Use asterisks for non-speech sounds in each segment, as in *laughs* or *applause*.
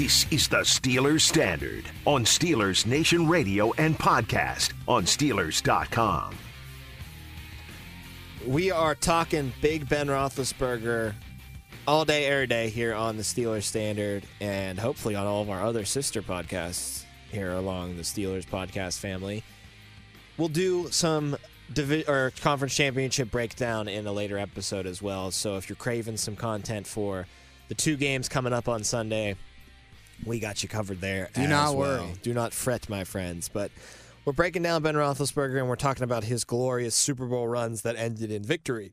This is the Steelers Standard on Steelers Nation Radio and podcast on Steelers.com. We are talking Big Ben Roethlisberger all day, every day here on the Steelers Standard, and hopefully on all of our other sister podcasts here along the Steelers podcast family. We'll do some divi- or conference championship breakdown in a later episode as well. So if you're craving some content for the two games coming up on Sunday, we got you covered there. Do as not well. worry. Do not fret, my friends. But we're breaking down Ben Roethlisberger and we're talking about his glorious Super Bowl runs that ended in victory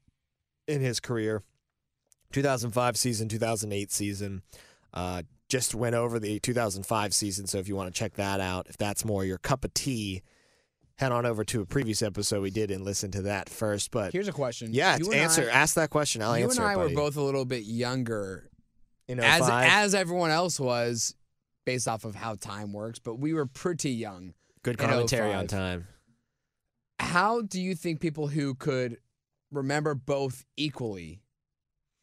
in his career. 2005 season, 2008 season. Uh, just went over the 2005 season, so if you want to check that out, if that's more your cup of tea, head on over to a previous episode we did and listen to that first. But Here's a question. yeah, You answer. I- ask that question. I'll you answer. and I it, were both a little bit younger, in as as everyone else was, based off of how time works. But we were pretty young. good commentary on time. How do you think people who could remember both equally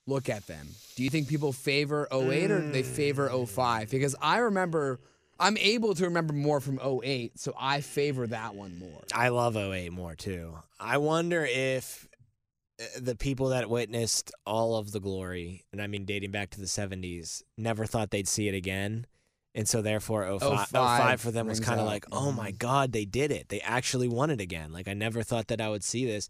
look at them? Do you think people favor 08 or they favor 05? Because I remember, I'm able to remember more from 08, so I favor that one more. I love 08 more too. I wonder if uh, the people that witnessed all of the glory, and I mean dating back to the 70s, never thought they'd see it again. And so therefore 05, 05 05 for them was kind of like, "Oh my Mhm. god, they did it. They actually won it again." Like I never thought that I would see this.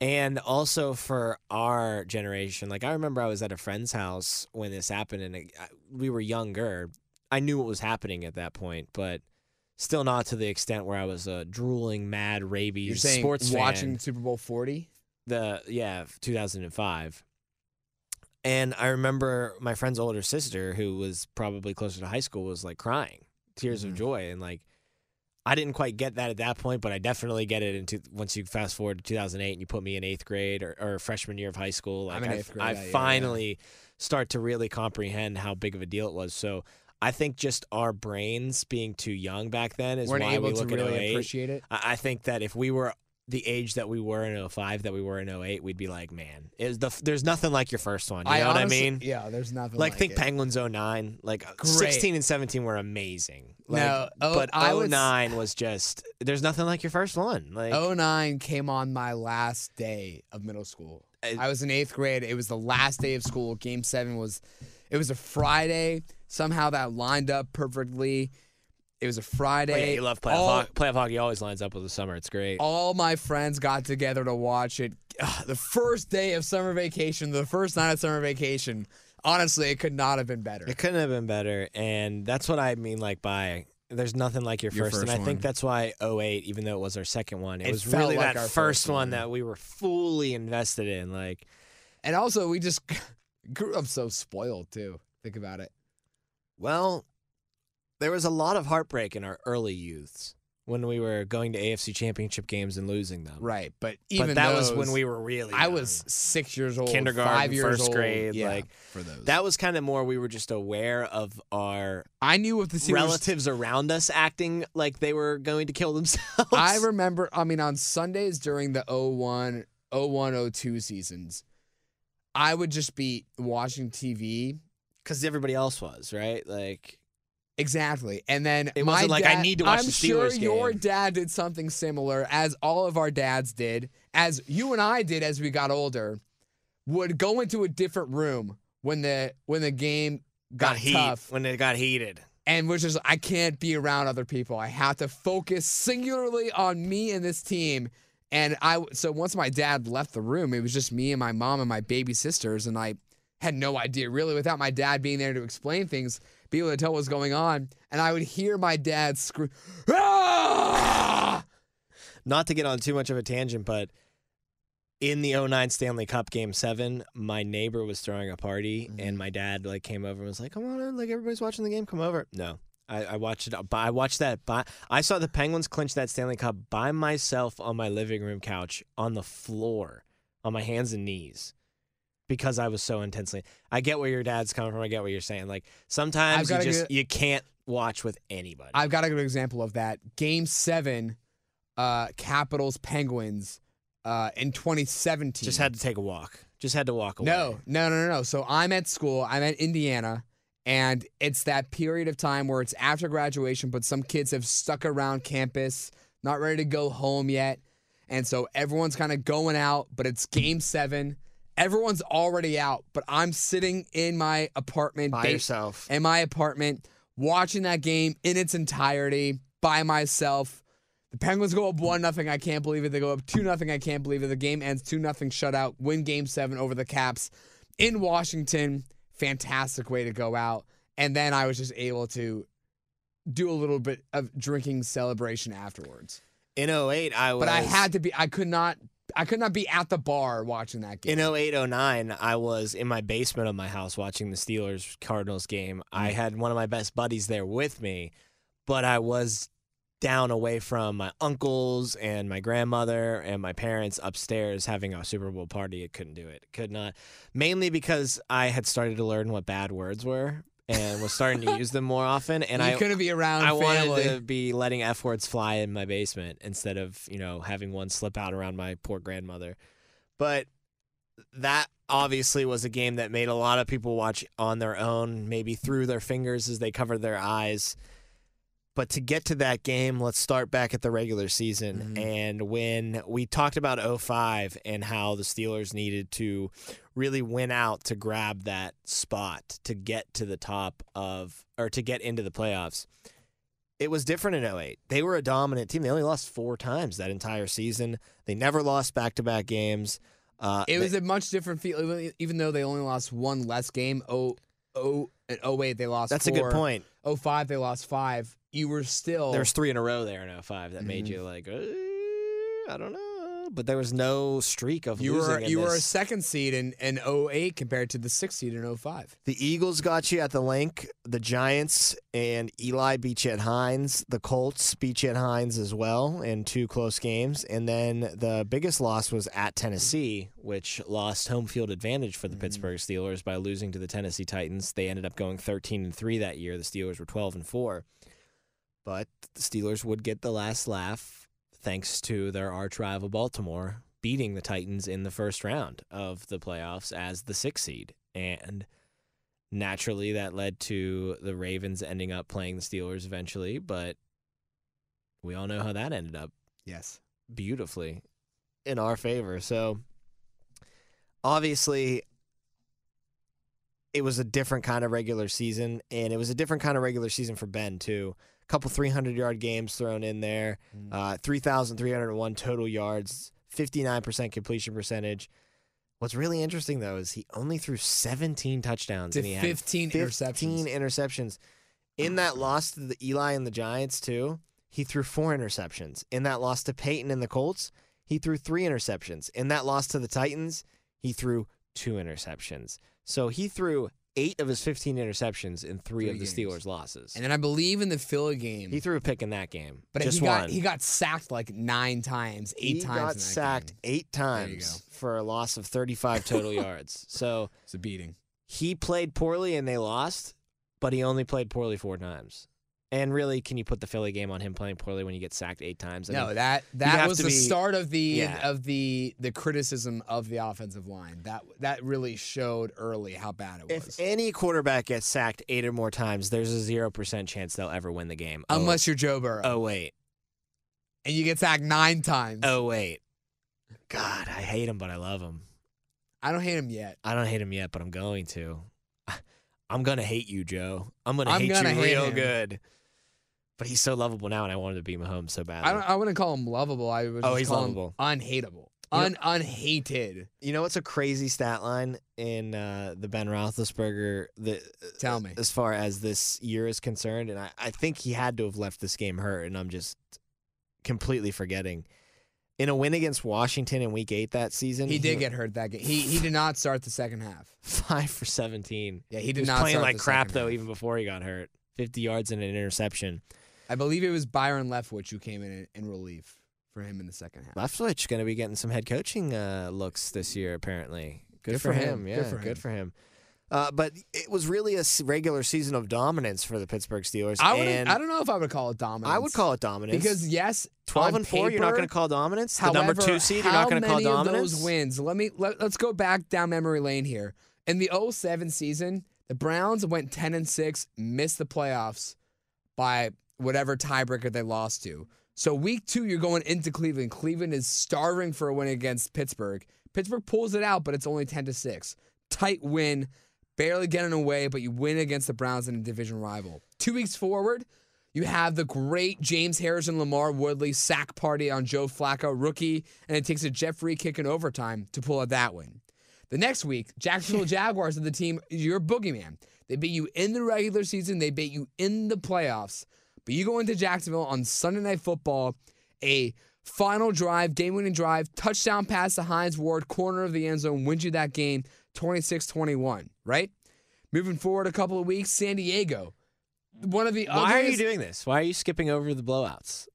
And also for our generation, like I remember I was at a friend's house when this happened and it, we were younger. I knew what was happening at that point, but still not to the extent where I was a drooling, mad, rabies You're saying sports watching fan. Super Bowl 40? The yeah, 2005. And I remember my friend's older sister, who was probably closer to high school, was like crying, tears Mhm. of joy, and like I didn't quite get that at that point, but I definitely get it into once you fast forward to 2008 and you put me in eighth grade or, or freshman year of high school. Like eighth grade I year, yeah. finally start to really comprehend how big of a deal it was. So I think just our brains being too young back then is Weren't why able we look at really 08. appreciate it. I I think that if we were the age that we were in 05, that we were in 08, we'd be like, man, is the there's nothing like your first one. You know what I mean? Yeah, there's nothing Like, like, think it. Penguins 09, like uh, Great. 16 and 17 were amazing. Like, No, oh, but I would s- 09 was just there's nothing like your first one. Like 09 came on my last day of middle school. I- I was in eighth grade. It was the last day of school. Game seven was, it was a Friday. Somehow that lined up perfectly. It was a Friday. oh, yeah, you love playoff all, hockey. Playoff hockey always lines up with the summer. It's great. all my friends got together to watch it. Ugh, the first day of summer vacation, the first night of summer vacation. Honestly, it could not have been better. It couldn't have been better, and that's what I mean. Like by there's nothing like your, Your first, and first I think that's why 08, even though it was our second one, it, It was felt really like that our first first one one. that we were fully invested in. Like And also, we just *laughs* grew up so spoiled too. Think about it. Well, there was a lot of heartbreak in our early youths when we were going to AFC championship games and losing them. Right, but even but that was when we were really I young. was six years old, Kindergarten, five years first old. grade, yeah, like, for those. that was kind of more we were just aware of our I knew if the Steelers. relatives around us acting like they were going to kill themselves. I remember. I mean, on Sundays during the 01, 01, 02 seasons, I would just be watching TV. because everybody else was right. Like Exactly, and then It wasn't like, I need to watch I'm the sure Steelers your game. dad did something similar, as all of our dads did, as you and I did as we got older. Would go into a different room when the when the game got, got, heat tough. when it got heated. and was just I can't be around other people. I have to focus singularly on me and this team. And I so once my dad left the room, it was just me and my mom and my baby sisters, and I had no idea really without my dad being there to explain things, be able to tell what was going on. And I would hear my dad scream, "Ah!" Not to get on too much of a tangent, but in the 09 Stanley Cup Game Seven, my neighbor was throwing a party, Mm-hmm. and my dad like came over and was like, "Come on, in, like everybody's watching the game. Come over." No, I, I watched it. I watched that. By, I saw the Penguins clinch that Stanley Cup by myself on my living room couch on the floor, on my hands and knees. Because I was so intensely, I get where your dad's coming from. I get what you're saying. Like sometimes you just get- you can't watch with anybody. I've got a good example of that. Game seven, uh, Capitals Penguins, uh, in 2017. just had to take a walk. Just had to walk away. No, no, no, no, no. So I'm at school. I'm at Indiana, And it's that period of time where it's after graduation, but some kids have stuck around campus, not ready to go home yet. And so everyone's kind of going out, but it's game seven. Everyone's already out, but I'm sitting in my apartment By yourself. in my apartment watching that game in its entirety by myself. The Penguins go up one nothing. I can't believe it. They go up two nothing. I can't believe it. The game ends two nothing shutout. Win game seven over the Caps in Washington. Fantastic way to go out. And then I was just able to do a little bit of drinking celebration afterwards. In 08, I was. But I had to be. I could not. I could not be at the bar watching that game. In 08, 09, I was in my basement of my house watching the Steelers Cardinals game. I Mm. had one of my best buddies there with me, but I was down away from my uncles and my grandmother and my parents upstairs having a Super Bowl party. It couldn't do it. Could not. Mainly because I had started to learn what bad words were and was starting to use them more often. And you I couldn't be around I family. wanted to be letting F words fly in my basement instead of, you know, having one slip out around my poor grandmother. But that obviously was a game that made a lot of people watch on their own, maybe through their fingers as they covered their eyes. But to get to that game, let's start back at the regular season. Mhm. And when we talked about 05 and how the Steelers needed to really win out to grab that spot to get to the top of, or to get into the playoffs, it was different in 08. They were a dominant team. They only lost four times that entire season. They never lost back to back games. Uh, It they- was a much different feel, even though they only lost one less game. Oh, oh, and 08, they lost that's a good point. 05, they lost five. You were still. There's three in a row there in 05 that made Mhm. you like, uh, I don't know. But there was no streak of you losing. were in you were a this. second seed in, in 08 compared to the sixth seed in 05. The Eagles got you at the Linc. The Giants and Eli beat you at Heinz. The Colts beat you at Heinz as well in two close games. And then the biggest loss was at Tennessee, which lost home field advantage for the Pittsburgh Steelers by losing to the Tennessee Titans. They ended up going 13 and 3 that year. The Steelers were 12 and 4. But the Steelers would get the last laugh thanks to their arch rival Baltimore beating the Titans in the first round of the playoffs as the sixth seed. And naturally that led to the Ravens ending up playing the Steelers eventually, but we all know how that ended up Yes. beautifully in our favor. So obviously it was a different kind of regular season and it was a different kind of regular season for Ben too. A couple 300 yard games thrown in there. Uh 3,301 total yards, 59% completion percentage. What's really interesting though is he only threw 17 touchdowns To and he had 15 15 interceptions. interceptions. In that loss to the Eli and the Giants, too, he threw four interceptions. In that loss to Peyton and the Colts, he threw three interceptions. In that loss to the Titans, he threw two interceptions. So he threw eight of his 15 interceptions in three, Three of the games. Steelers' losses. And then I believe in the Philly game, he threw a pick in that game. but just he one. got he got sacked like nine times, eight he times. He got sacked game. eight times for a loss of 35 total *laughs* yards. So It's a beating. he played poorly and they lost, but he only played poorly four times. And really, can you put the Philly game on him playing poorly when you get sacked eight times? I no, mean, that that was the be- start of the Yeah. of the the criticism of the offensive line. That that really showed early how bad it was. if any quarterback gets sacked eight or more times, there's a zero percent chance they'll ever win the game. Oh- Unless you're Joe Burrow. oh wait, and you get sacked nine times. oh wait, God, I hate him, but I love him. I don't hate him yet. I don't hate him yet, but I'm going to. *laughs* I'm gonna hate you, Joe. I'm gonna I'm hate gonna you hate real him. good. But he's so lovable now, and I wanted to beat Mahomes so badly. I don't. I wouldn't call him lovable. I would. Oh, just he's call lovable. Him unhateable. You know- Un unhated. You know what's a crazy stat line in uh, the Ben Roethlisberger? The Tell me. as far as this year is concerned, and I, I think he had to have left this game hurt, and I'm just completely forgetting. In a win against Washington in Week Eight that season, He did get hurt that game. He he did not start the second half. *laughs* five for seventeen. Yeah, he did He was not playing like crap though, half. even before he got hurt. Fifty yards and an interception. I believe it was Byron Leftwich who came in in relief for him in the second half. Leftwich going to be getting some head coaching uh, looks this year, apparently. Good, Good for, him. him. Yeah, Good for him. Good for him. Uh, but it was really a regular season of dominance for the Pittsburgh Steelers. I would. and I don't know if I would call it dominance. I would call it dominance because yes, 12 on and 4 you're not going to call dominance the However, number 2 seed you're not going to call many dominance of those wins? Let me let, let's go back down memory lane here. In the 07 season, The Browns went 10 and 6, missed the playoffs by whatever tiebreaker they lost to. So week two, you're going into Cleveland. Cleveland is starving for a win against Pittsburgh. Pittsburgh pulls it out, but it's only 10 to 6. Tight win, barely getting away, but you win against the Browns in a division rival. Two weeks forward, you have the great James Harrison LaMarr Woodley sack party on Joe Flacco, rookie, and it takes a Jeff Reed kick in overtime to pull out that win. The next week, Jacksonville *laughs* Jaguars are the team, your boogeyman. They beat you in the regular season, they beat you in the playoffs. But you go into Jacksonville on Sunday Night Football, a final drive, game winning drive, touchdown pass to Hines Ward, corner of the end zone, wins you that game 26 21, right? Moving forward a couple of weeks, San Diego. One of the Why are you doing this? Why are you skipping over the blowouts?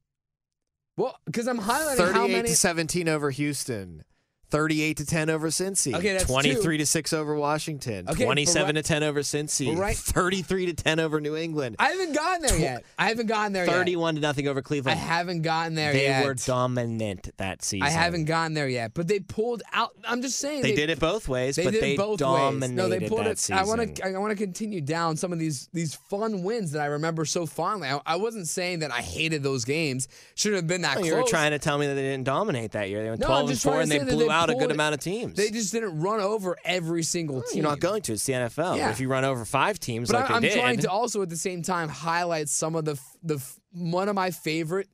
Well, because I'm highlighting 38 how many. to 17 over Houston. 38 to 10 over Cincy. Okay, that's 23 to 6 over Washington. Okay, 27 right- to 10 over Cincy. right- 33 to 10 over New England. I haven't gotten there yet. I haven't gotten there yet. 31 to nothing over Cleveland. I haven't gotten there they yet. They were dominant that season. I haven't gotten there yet, but they pulled out. I'm just saying They did it both ways, They but did they both dominated ways. No, they pulled that it. season. I want to. I want to continue down some of these these fun wins that I remember so fondly. I, I wasn't saying that I hated those games. Shouldn't have been that Oh, close. you were trying to tell me that they didn't dominate that year. They went 12 I'm and just 4 and they blew they out a good amount of teams. They just didn't run over every single team. You're not going to. It's the NFL. Yeah. If you run over five teams But like I, did, trying to also at the same time highlight some of the the one of my favorite.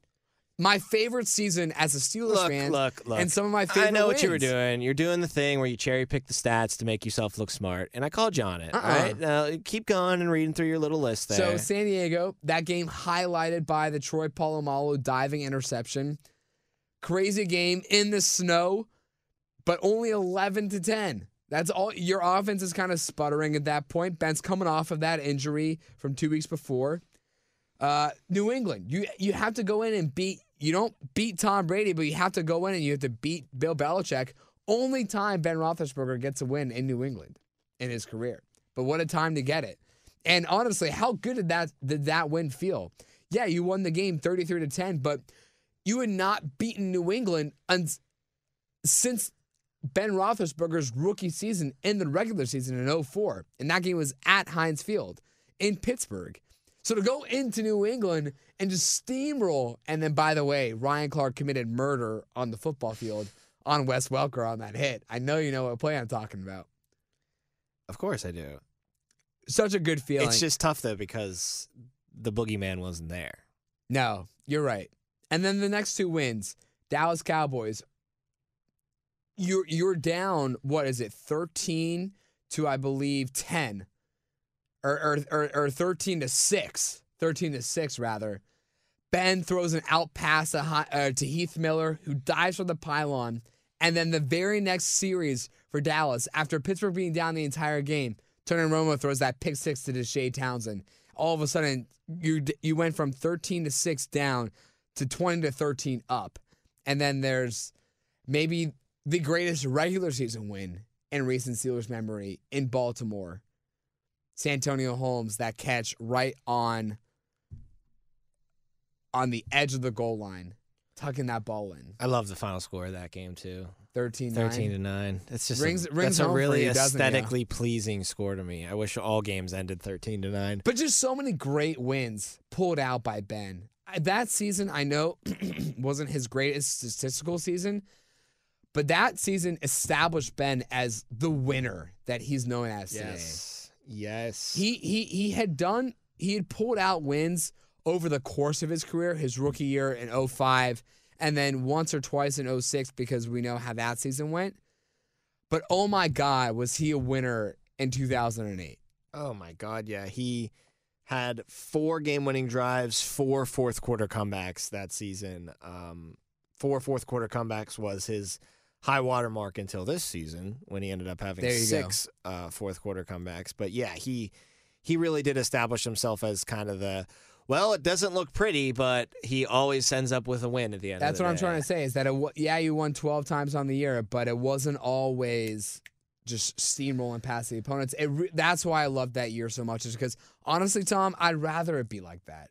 My favorite season as a Steelers look, fan, look, look. and some of my favorite. I know what you were doing. You're doing the thing where you cherry pick the stats to make yourself look smart, and I called you on it. Uh-uh. All right, now keep going and reading through your little list there. So San Diego, that game highlighted by the Troy Polamalu diving interception. Crazy game in the snow, but only 11 to 10. That's all. Your offense is kind of sputtering at that point. Ben's coming off of that injury from two weeks before. Uh, New England, you you have to go in and beat. You don't beat Tom Brady, but you have to go in and you have to beat Bill Belichick. Only time Ben Roethlisberger gets a win in New England in his career. But what a time to get it! And honestly, how good did that did that win feel? Yeah, you won the game 33 to 10, but you had not beaten New England un- since Ben Roethlisberger's rookie season in the regular season in 04. And that game was at Heinz Field in Pittsburgh. So to go into New England and just steamroll, and then by the way, Ryan Clark committed murder on the football field on Wes Welker on that hit. I know you know what play I'm talking about. of course I do. Such a good feeling. It's just tough though because the boogeyman wasn't there. No, you're right. And then the next two wins, Dallas Cowboys. You're you're down. What is it? Thirteen to I believe ten, or or or, or thirteen to six. Thirteen to six rather. Ben throws an out pass to, uh, to Heath Miller, who dives from the pylon. And then the very next series for Dallas, after Pittsburgh being down the entire game, Tony Romo throws that pick six to Deshea Townsend. All of a sudden, you you went from 13 to six down to 20 to 13 up. And then there's maybe the greatest regular season win in recent Steelers memory in Baltimore. Santonio Holmes, that catch right on on the edge of the goal line, tucking that ball in. I love the final score of that game too. 13 13 to 9. It's just Rings- a, rings that's a really you, aesthetically pleasing score to me. I wish all games ended 13 to 9. But just so many great wins pulled out by Ben. That season, I know, *clears throat* wasn't his greatest statistical season, but that season established Ben as the winner that he's known as today. Yes. Yes. He he he had done he had pulled out wins over the course of his career, his rookie year in 05 and then once or twice in 06 because we know how that season went. But oh my god, was he a winner in 2008. Oh my God, yeah. He had four game-winning drives, four fourth quarter comebacks that season. Um, four fourth quarter comebacks was his high water mark until this season when he ended up having There you go. six uh, fourth quarter comebacks. But yeah, he he really did establish himself as kind of the well, it doesn't look pretty, but he always ends up with a win at the end. That's of what the I'm trying to say is that it, yeah, you won 12 times on the year, but it wasn't always just steamrolling past the opponents. It re- that's why I love that year so much is because honestly, Tom, I'd rather it be like that.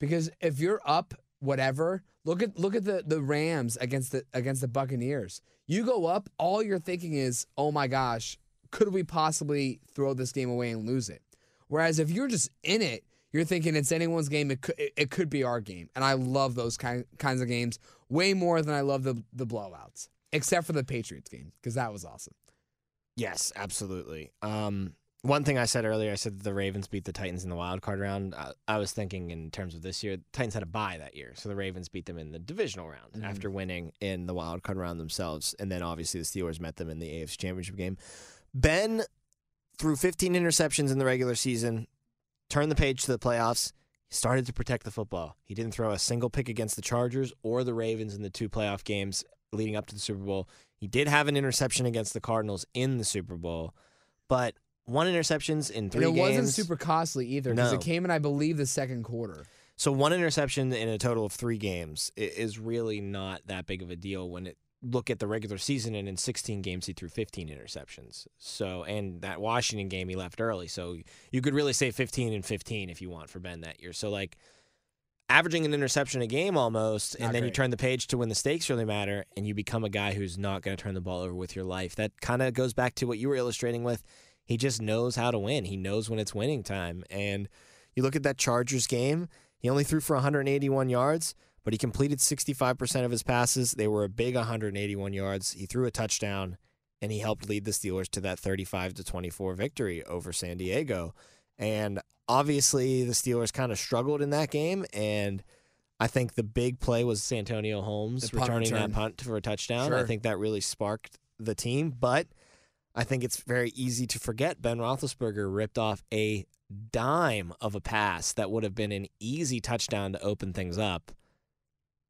Because if you're up whatever, look at look at the the Rams against the against the Buccaneers. You go up, all you're thinking is, "Oh my gosh, could we possibly throw this game away and lose it? Whereas if you're just in it, you're thinking it's anyone's game. It could, it, could be our game, and I love those kind kinds of games way more than I love the the blowouts, except for the Patriots game because that was awesome. Yes, absolutely. Um, one thing I said earlier, I said that the Ravens beat the Titans in the wild card round. I, I was thinking in terms of this year, the Titans had a bye that year, so the Ravens beat them in the divisional round Mhm. after winning in the wild card round themselves, and then obviously the Steelers met them in the AFC Championship game. Ben threw 15 interceptions in the regular season, turned the page to the playoffs. He started to protect the football. He didn't throw a single pick against the Chargers or the Ravens in the two playoff games leading up to the Super Bowl. He did have an interception against the Cardinals in the Super Bowl, but one interceptions in three and it wasn't games. super costly either because No. it came in, I believe, the second quarter. So one interception in a total of three games i- is really not that big of a deal when it look at the regular season and in 16 games he threw 15 interceptions. So and that Washington game he left early. So you could really say 15 and 15 if you want for Ben that year. So like averaging an interception a game almost and Not then you great. turn the page to when the stakes really matter and you become a guy who's not going to turn the ball over with your life. That kind of goes back to what you were illustrating with. He just knows how to win. He knows when it's winning time and you look at that Chargers game, he only threw for 181 yards, but he completed 65% of his passes. They were a big 181 yards. He threw a touchdown and he helped lead the Steelers to that 35 to 24 victory over San Diego. And obviously the Steelers kind of struggled in that game and I think the big play was Santonio Holmes returning return. that punt for a touchdown. I think that really sparked the team, but I think it's very easy to forget Ben Roethlisberger ripped off a dime of a pass that would have been an easy touchdown to open things up,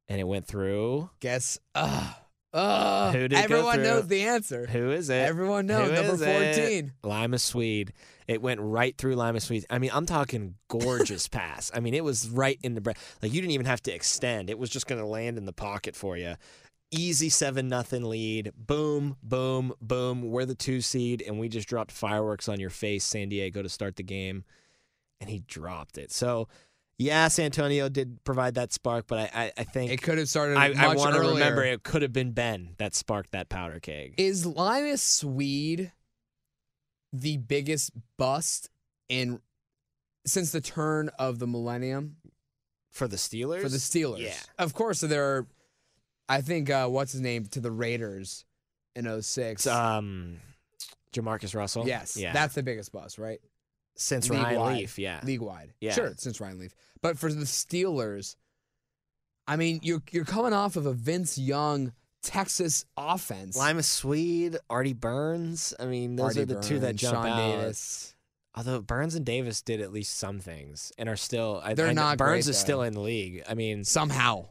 and it went through. Guess, uh, uh, Who did everyone knows the answer. Who is it? Everyone knows Who number is it? 14. Limas Sweed. It went right through Limas Sweed. I mean, I'm talking gorgeous *laughs* pass. I mean, it was right in the bre- like you didn't even have to extend. It was just going to land in the pocket for you. Easy seven nothing lead. Boom, boom, boom. We're the two seed, and we just dropped fireworks on your face, San Diego, to start the game, and he dropped it. So, yeah, Antonio did provide that spark, but I, I, I think It could have started I, I want to remember it could have been Ben that sparked that powder keg. Is Limas Sweed the biggest bust in since the turn of the millennium For the Steelers? for the Steelers? Yeah. Of course, there are. I think uh, what's his name to the Raiders in 06. It's, um, JaMarcus Russell. yes, yeah. that's the biggest bust, right? since league Ryan wide. Leaf. Yeah, League wide. Yeah. Sure, since Ryan Leaf. But for the Steelers, I mean, you're you're coming off of a Vince Young Texas offense. Limas Sweed, Artie Burns. I mean, those Artie are the two that Burns, jump Sean out. Davis. Although Burns and Davis did at least some things and are still. They're I not Burns great, is still in the league. I mean, Somehow,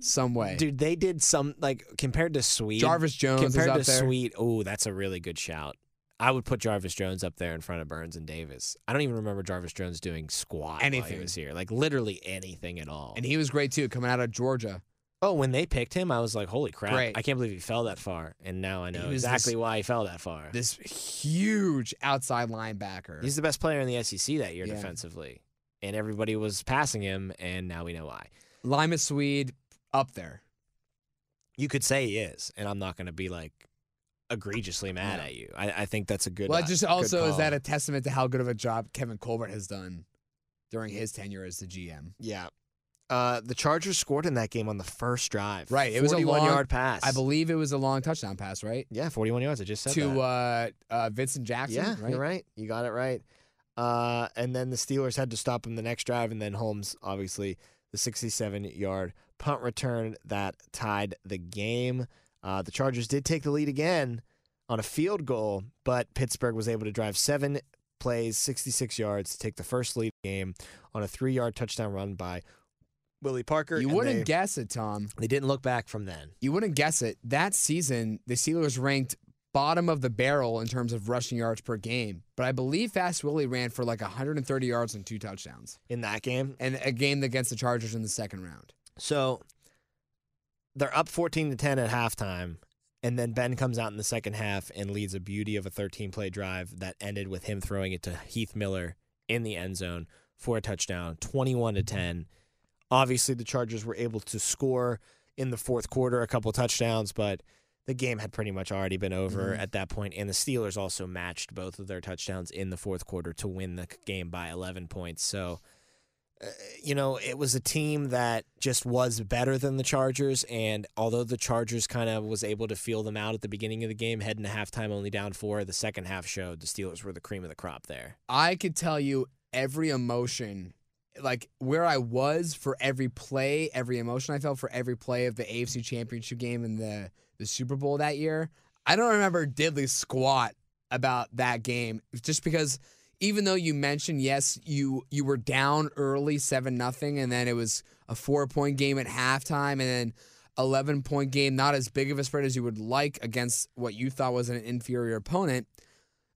some way. dude, they did some like compared to Sweed. Jarvis Jones is compared to there. Sweed. Oh, that's a really good shout. I would put Jarvis Jones up there in front of Burns and Davis. I don't even remember Jarvis Jones doing squat Anything. he was here, like literally anything at all. And he was great too, coming out of Georgia. Oh, when they picked him, I was like, "Holy crap! Great. I can't believe he fell that far." And now I know exactly this- why he fell that far. This huge outside linebacker. He's the best player in the SEC that year Yeah. defensively, and everybody was passing him, and now we know why. Limas Sweed up there. You could say he is, and I'm not going to be like egregiously mad No. at you. I, I think that's a good. well, uh, just also is that a testament to how good of a job Kevin Colbert has done during his tenure as the GM? yeah. Uh, the Chargers scored in that game on the first drive. Right, it was a 41 long- yard pass. I believe it was a long touchdown pass, right? Yeah, 41 yards. I just said to uh, uh, Vincent Jackson. Yeah, right? you're right. You got it right. Uh, and then the Steelers had to stop him the next drive, and then Holmes, obviously, the 67 yard punt return that tied the game. Uh, the Chargers did take the lead again on a field goal, but Pittsburgh was able to drive seven plays, 66 yards to take the first lead game on a three yard touchdown run by Willie Parker. You wouldn't they, guess it, Tom. they didn't look back from then. You wouldn't guess it. That season, the Steelers ranked bottom of the barrel in terms of rushing yards per game. But I believe Fast Willie ran for like 130 yards and two touchdowns. In that game, And a game against the Chargers in the second round. So they're up 14 to 10 at halftime. And then Ben comes out in the second half and leads a beauty of a 13 play drive that ended with him throwing it to Heath Miller in the end zone for a touchdown, 21 to 10. Obviously, the Chargers were able to score in the fourth quarter a couple touchdowns, but the game had pretty much already been over Mhm. at that point. and the Steelers also matched both of their touchdowns in the fourth quarter to win the game by 11 points. So, you know, it was a team that just was better than the Chargers, and although the Chargers kind of was able to feel them out at the beginning of the game, heading to halftime only down four, the second half showed the Steelers were the cream of the crop there. I could tell you every emotion, like where I was for every play, every emotion I felt for every play of the AFC Championship game and the the Super Bowl that year. I don't remember diddly squat about that game, just because even though you mentioned yes, you you were down early seven nothing, and then it was a four point game at halftime, and then. 11 point game, not as big of a spread as you would like against what you thought was an inferior opponent.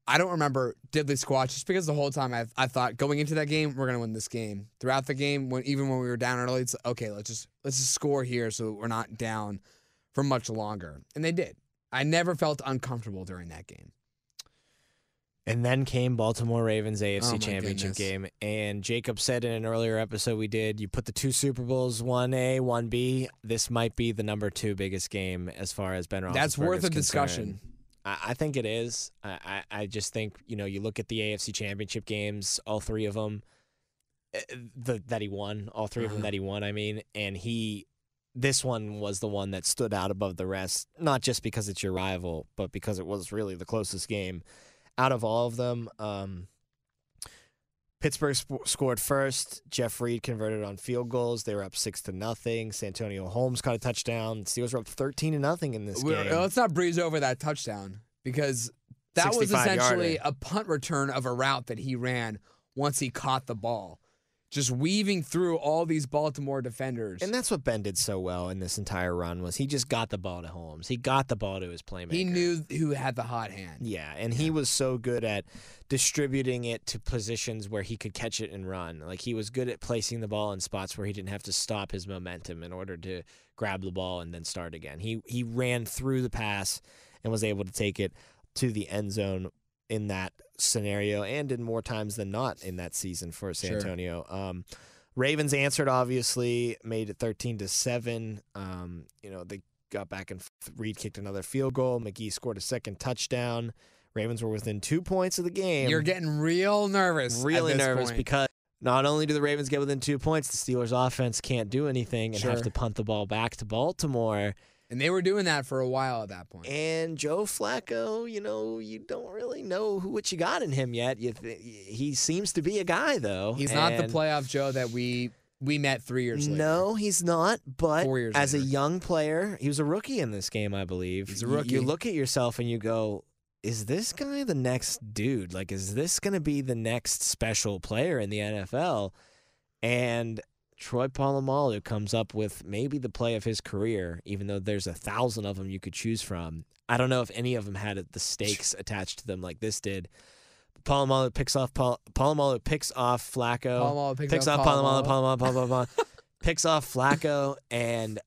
I don't remember diddly squat just because the whole time I, I thought going into that game we're gonna win this game. Throughout the game, when even when we were down early, it's okay. Let's just let's just score here so we're not down for much longer, and they did. I never felt uncomfortable during that game. And then came Baltimore Ravens AFC Oh, Championship goodness. game. And Jacob said in an earlier episode we did, you put the two Super Bowls, one A, one B. This might be the number two biggest game as far as Ben Roethlisberger That's worth a discussion. I, I think it is. I, I, just think you know you look at the AFC Championship games, all three of them, eh, the that he won, all 3 of them Uh-huh. that he won. I mean, and he. This one was the one that stood out above the rest, not just because it's your rival, but because it was really the closest game out of all of them. Um, Pittsburgh sp- scored first. Jeff Reed converted on field goals. They were up six to nothing. Santonio Holmes caught a touchdown. Steelers were up thirteen to nothing in this We're- game. Let's not breeze over that touchdown because that was essentially yarder. a punt return of a route that he ran once he caught the ball, just weaving through all these Baltimore defenders. And that's what Ben did so well in this entire run was he just got the ball to Holmes. He got the ball to his playmaker. he knew who had the hot hand. Yeah, and he was so good at distributing it to positions where he could catch it and run. Like he was good at placing the ball in spots where he didn't have to stop his momentum in order to grab the ball and then start again. He he ran through the pass and was able to take it to the end zone in that scenario and in more times than not in that season for San Sure. Antonio. Um, Ravens answered obviously, made it 13 to 7. Um, you know, they got back and. Reed kicked another field goal. McGahee scored a second touchdown. Ravens were within 2 points of the game. You're getting real nervous. really nervous point. because not only do the Ravens get within 2 points, the Steelers offense can't do anything and have to punt the ball back to Baltimore. And they were doing that for a while at that point. And Joe Flacco, you know, you don't really know who what you got in him yet. You th- he seems to be a guy though. He's not the playoff Joe that we we met three years later. No, he's not. But Four years as a young player, he was a rookie in this game, I believe. He's a Y- You, rookie. look at yourself and you go, "Is this guy the next dude? Like, is this going to be the next special player in the NFL?" And Troy Polamalu comes up with maybe the play of his career, even though there's a thousand of them you could choose from. I don't know if any of them had the stakes attached to them like this did. Polamalu picks off Pal- Polamalu picks off Flacco Polamalu picks, picks off Palomalo, Polamalu. Palomalo, Palomalo, *laughs* picks off Flacco, and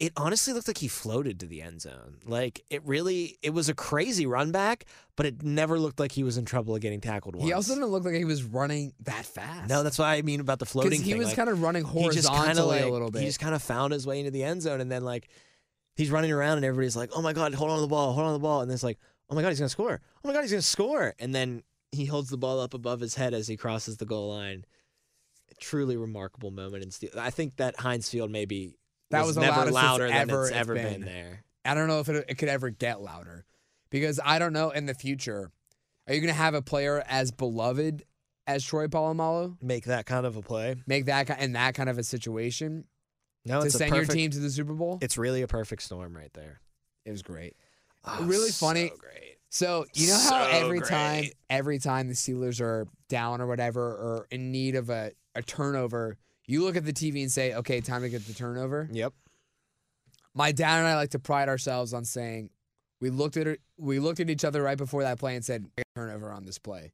it honestly looked like he floated to the end zone. Like it really, it was a crazy run back, but it never looked like he was in trouble of getting tackled. Once. He also didn't look like he was running that fast. no, that's what I mean about the floating. he thing. was like, kind of running horizontally like a little bit. he just kind of found his way into the end zone, and then like he's running around, and everybody's like, "Oh my god, hold on to the ball, hold on to the ball," and then it's like, "Oh my god, he's gonna score! Oh my god, he's gonna score!" And then he holds the ball up above his head as he crosses the goal line. A truly remarkable moment in steel. I think that Heinz Field maybe That was the never loudest louder than ever- it's it's ever been. been. there. I don't know if it, it could ever get louder because I don't know in the future. Are you going to have a player as beloved as Troy Polamalu? Make that kind of a play. Make that in that kind of a situation No, to it's send perfect, your team to the Super Bowl? It's really a perfect storm right there. it was great. Oh, Really so funny. great. So you know how So every time, every time the Steelers are down or whatever, or in need of a, a turnover, you look at the TV and say, "Okay, time to get the turnover." Yep. My dad and I like to pride ourselves on saying we looked at it, we looked at each other right before that play and said, "Turnover on this play,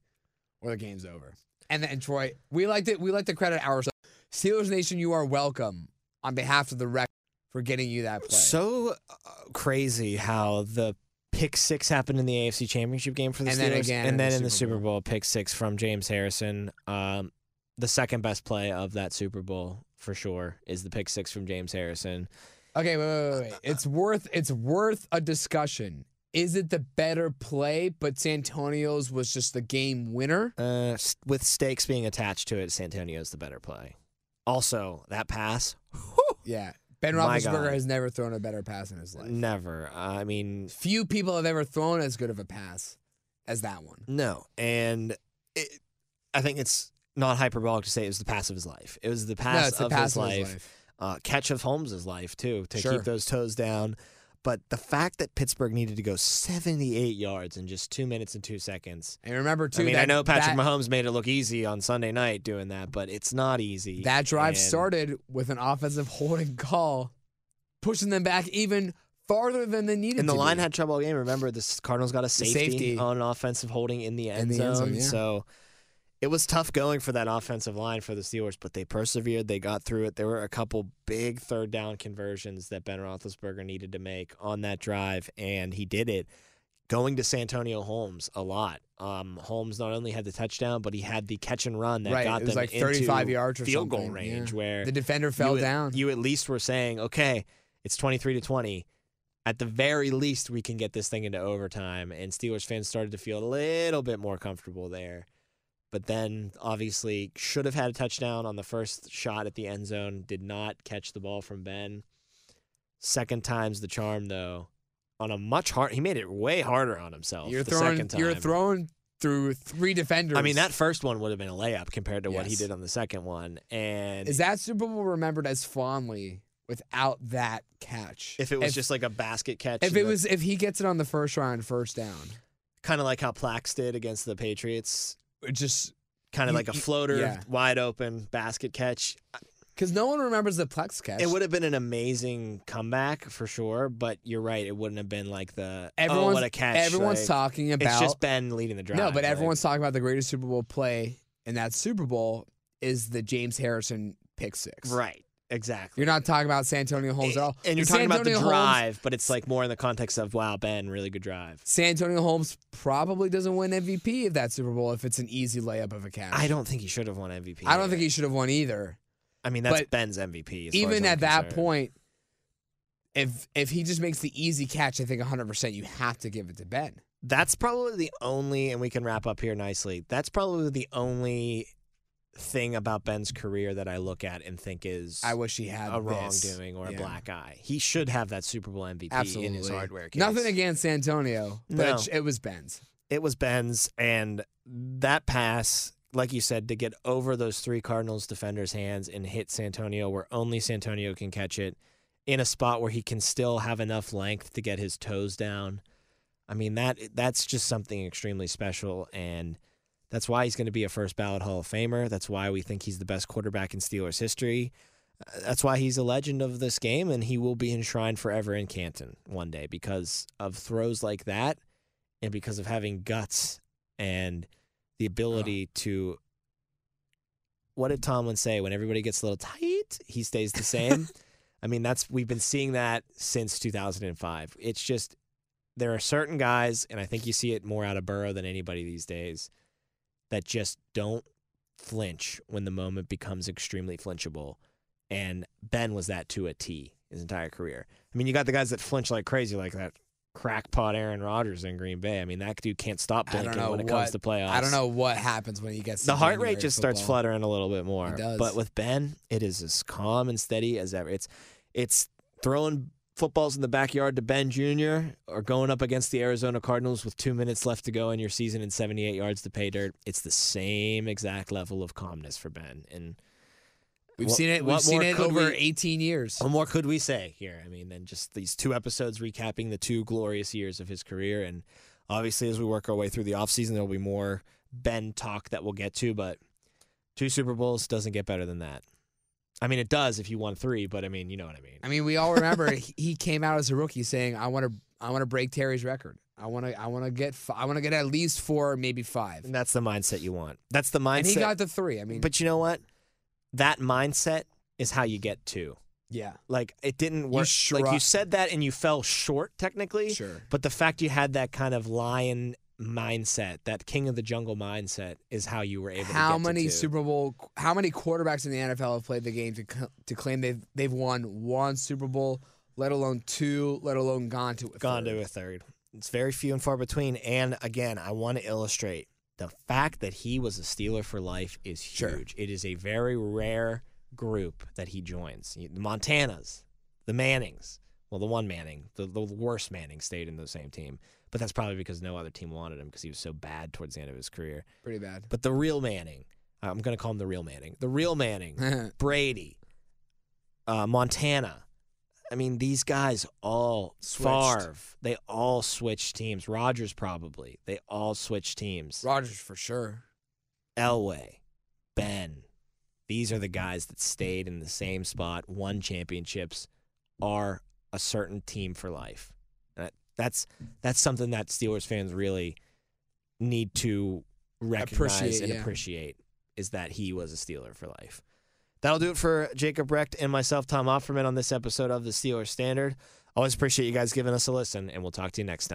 or the game's over." And then Troy, we liked it. We like to credit ourselves. Steelers Nation, you are welcome on behalf of the rec for getting you that play. So uh, crazy how the pick six happened in the AFC Championship game for the And Steelers, then again and in then the in the Super Super Bowl, pick six from James Harrison. Um, the second best play of that Super Bowl for sure is the pick six from James Harrison. Okay, wait, wait, wait, wait. It's worth it's worth a discussion. Is it the better play, but Santonio's was just the game winner? Uh, with stakes being attached to it, Santonio's the better play. Also, that pass, Yeah. Ben Roethlisberger has never thrown a better pass in his life. never. I mean, Few people have ever thrown as good of a pass as that one. no. And it, I think it's not hyperbolic to say it was the pass of his life. It was the pass no, the of pass his of life. his life. uh, catch of Holmes's life too to Sure. keep those toes down. But the fact that Pittsburgh needed to go 78 yards in just two minutes and two seconds. And remember too, I mean, that, I know Patrick that, Mahomes made it look easy on Sunday night doing that, but it's not easy. that drive And started with an offensive holding call, pushing them back even farther than they needed And the line be. had trouble game. Remember, the Cardinals got a safety, safety. on an offensive holding in the end the zone. end zone, yeah. So it was tough going for that offensive line for the Steelers, but they persevered. They got through it. There were a couple big third down conversions that Ben Roethlisberger needed to make on that drive, and he did it. Going to Santonio Holmes a lot. Um, Holmes not only had the touchdown, but he had the catch and run that Right, got it was them like 35 into yards or field goal range. yeah. Where the defender you fell at- down. You at least were saying, okay, it's 23 to 20. At the very least, we can get this thing into overtime. And Steelers fans started to feel a little bit more comfortable there. But then, obviously, should have had a touchdown on the first shot at the end zone. Did not catch the ball from Ben. Second time's the charm, though. On a much hard, he made it way harder on himself. you're the throwing second time. you're throwing through three defenders. I mean, that first one would have been a layup compared to what he did on the second one. And is that Super Bowl remembered as fondly without that catch. if it was just like a basket catch, if it the- was if he gets it on the first round, first down, kind of like how Plax did against the Patriots, just kind of like a floater, yeah. wide open basket catch. because no one remembers the Plax catch. It would have been an amazing comeback for sure, but you're right, it wouldn't have been like the oh Everyone's what a catch. everyone's like, talking about It's just Ben leading the drive. no, but like- everyone's talking about the greatest Super Bowl play in that Super Bowl is the James Harrison pick six. right, exactly. You're not talking about Santonio Holmes at all. and you're And talking about the Santonio Holmes- drive, but it's like more in the context of wow, Ben, really good drive. Santonio Holmes probably doesn't win MVP of that Super Bowl if it's an easy layup of a catch. I don't think he should have won MVP. I don't think he should have won either. I mean, that's but Ben's MVP. Even at that concerned. point, if if he just makes the easy catch, I think 100 percent you have to give it to Ben. That's probably the only, and we can wrap up here nicely. That's probably the only thing about Ben's career that I look at and think is I wish he had a this. wrongdoing or Yeah. a black eye. He should have that Super Bowl MVP Absolutely. in his hardware case. Nothing against Antonio, but No. it, it was Ben's. It was Ben's, and that pass, like you said, to get over those three Cardinals defenders' hands and hit Santonio where only Santonio can catch it in a spot where he can still have enough length to get his toes down. I mean that that's just something extremely special, and that's why he's going to be a first ballot Hall of Famer. That's why we think he's the best quarterback in Steelers history. Uh, That's why he's a legend of this game, and he will be enshrined forever in Canton one day because of throws like that, and because of having guts and the ability to. What did Tomlin say? When everybody gets a little tight, he stays the same. *laughs* I mean, that's we've been seeing that since 2005. It's just there are certain guys, and I think you see it more out of Burrow than anybody these days, that just don't flinch when the moment becomes extremely flinchable. And Ben was that to a T his entire career. I mean, you got the guys that flinch like crazy, like that crackpot Aaron Rodgers in Green Bay. I mean, that dude can't stop blinking when it what- comes to playoffs. I don't know what happens when he gets The heart rate just starts fluttering a little bit more. It does. But with Ben, it is as calm and steady as ever. It's it's throwing footballs in the backyard to Ben Jr. or going up against the Arizona Cardinals with two minutes left to go in your season and 78 yards to pay dirt. It's the same exact level of calmness for Ben. And We've What- seen it. We've seen it over we- 18 years. what more could we say here? I mean, than just these two episodes recapping the two glorious years of his career. And obviously, as we work our way through the offseason, there will be more Ben talk that we'll get to. But two Super Bowls doesn't get better than that. I mean, it does if you won three, but I mean, you know what I mean. I mean, we all remember *laughs* he- he came out as a rookie saying, "I want to, I want to break Terry's record. I want to, I want to get, f- I want to get at least four, maybe five. And that's the mindset you want. That's the mindset. And he got the three. I mean, but you know what? That mindset is how you get two. yeah, Like it didn't work. shrug- like you said that, and you fell short technically. sure. But the fact you had that kind of lion mindset, that king of the jungle mindset, is how you were able. How to many to. Super Bowl? How many quarterbacks in the NFL have played the game to to claim they've they've won one Super Bowl, let alone two, let alone gone to a gone third. to a third. It's very few and far between. And again, I want to illustrate the fact that he was a Steeler for life is Sure. huge. It is a very rare group that he joins. The Montanas, the Mannings. Well, the one Manning, the, the worst Manning, stayed in the same team. But that's probably because no other team wanted him because he was so bad towards the end of his career. Pretty bad. But the real Manning, I'm going to call him the real Manning. The real Manning *laughs* Brady, uh, Montana. I mean, these guys all Switched. Favre, they all switched teams. Rodgers probably, they all switched teams. Rodgers for sure. Elway, Ben, these are the guys that stayed in the same spot, won championships, are a certain team for life. That, that's that's something that Steelers fans really need to recognize Appreciate, and yeah. appreciate is that he was a Steeler for life. That'll do it for Jacob Recht and myself, Tom Offerman, on this episode of the Steelers Standard. Always appreciate you guys giving us a listen, and we'll talk to you next time.